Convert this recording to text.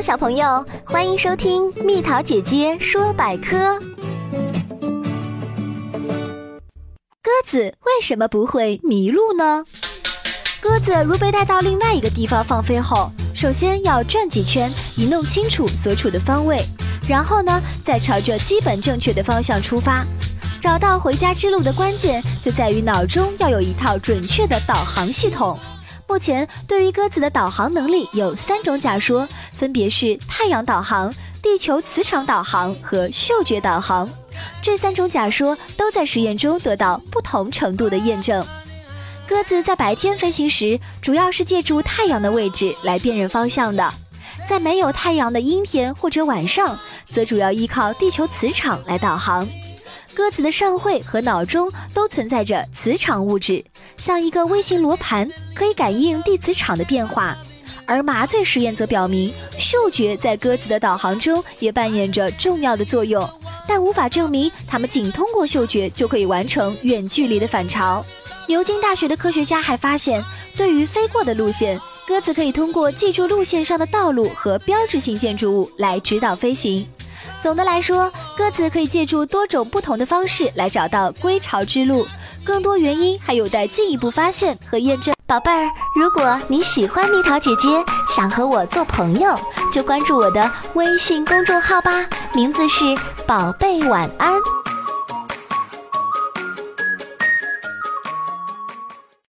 小朋友，欢迎收听蜜桃姐姐说百科。鸽子为什么不会迷路呢？鸽子如被带到另外一个地方放飞后，首先要转几圈，以弄清楚所处的方位，然后呢，再朝着基本正确的方向出发。找到回家之路的关键就在于脑中要有一套准确的导航系统。目前，对于鸽子的导航能力有三种假说，分别是太阳导航、地球磁场导航和嗅觉导航。这三种假说都在实验中得到不同程度的验证。鸽子在白天飞行时，主要是借助太阳的位置来辨认方向的；在没有太阳的阴天或者晚上，则主要依靠地球磁场来导航。鸽子的上喙和脑中都存在着磁场物质，像一个微型罗盘，可以感应地磁场的变化。而麻醉实验则表明，嗅觉在鸽子的导航中也扮演着重要的作用，但无法证明它们仅通过嗅觉就可以完成远距离的反潮。牛津大学的科学家还发现，对于飞过的路线，鸽子可以通过记住路线上的道路和标志性建筑物来指导飞行。总的来说，鸽子可以借助多种不同的方式来找到归巢之路，更多原因还有待进一步发现和验证。宝贝儿，如果你喜欢蜜桃姐姐，想和我做朋友，就关注我的微信公众号吧，名字是宝贝晚安。